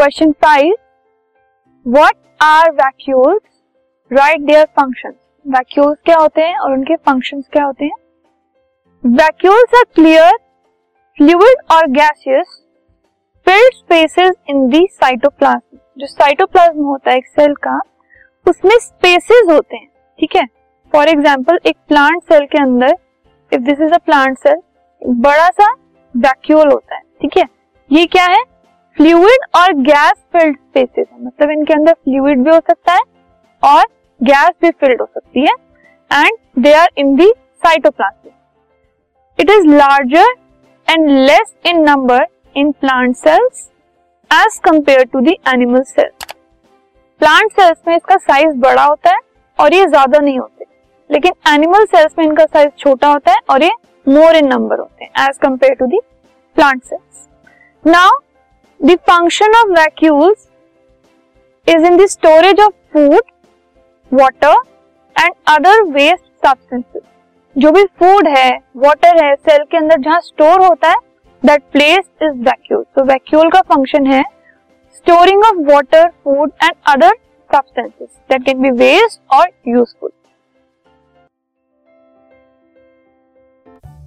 Question five what are vacuoles right there function vacuoles क्या होते हैं और उनके फ़ंक्शंस क्या होते हैं? वैक्यूल्स आर क्लियर फ्लूइड और gaseous filled spaces in the cytoplasm जो साइटोप्लाज्म होता है एक सेल का, उसमें स्पेसेस होते हैं, ठीक है? फॉर एग्ज़ाम्पल एक प्लांट सेल के अंदर if this is a plant cell बड़ा सा वैक्यूल होता है, ठीक है? ये क्या है? फ्लूइड और गैस फिल्ड स्पेसेस है। मतलब इनके अंदर फ्लूइड भी हो सकता है और गैस भी फिल्ड हो सकती है। And they are in the cytoplasm it is larger and less in number in plant cells as compare to the animal cells plant cells में इसका साइज़ बड़ा होता है और ये ज़्यादा नहीं होते। लेकिन एनिमल सेल्स में इनका साइज़ छोटा होता है और ये मोर इन नंबर होते हैं as compare to the plant cells now function of vacuoles is in the storage of food water and other waste substances जो भी फ़ूड है वाटर है सेल के अंदर जहाँ स्टोर होता है दैट प्लेस इज़ वैक्यूल तो वैक्यूल का फ़ंक्शन है storing of water food and other substances that can be waste और useful